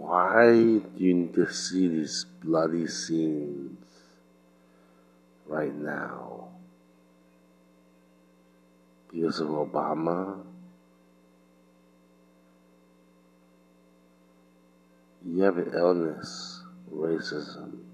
Why do you need to see these bloody scenes right now? Because of Obama? You have an illness, racism.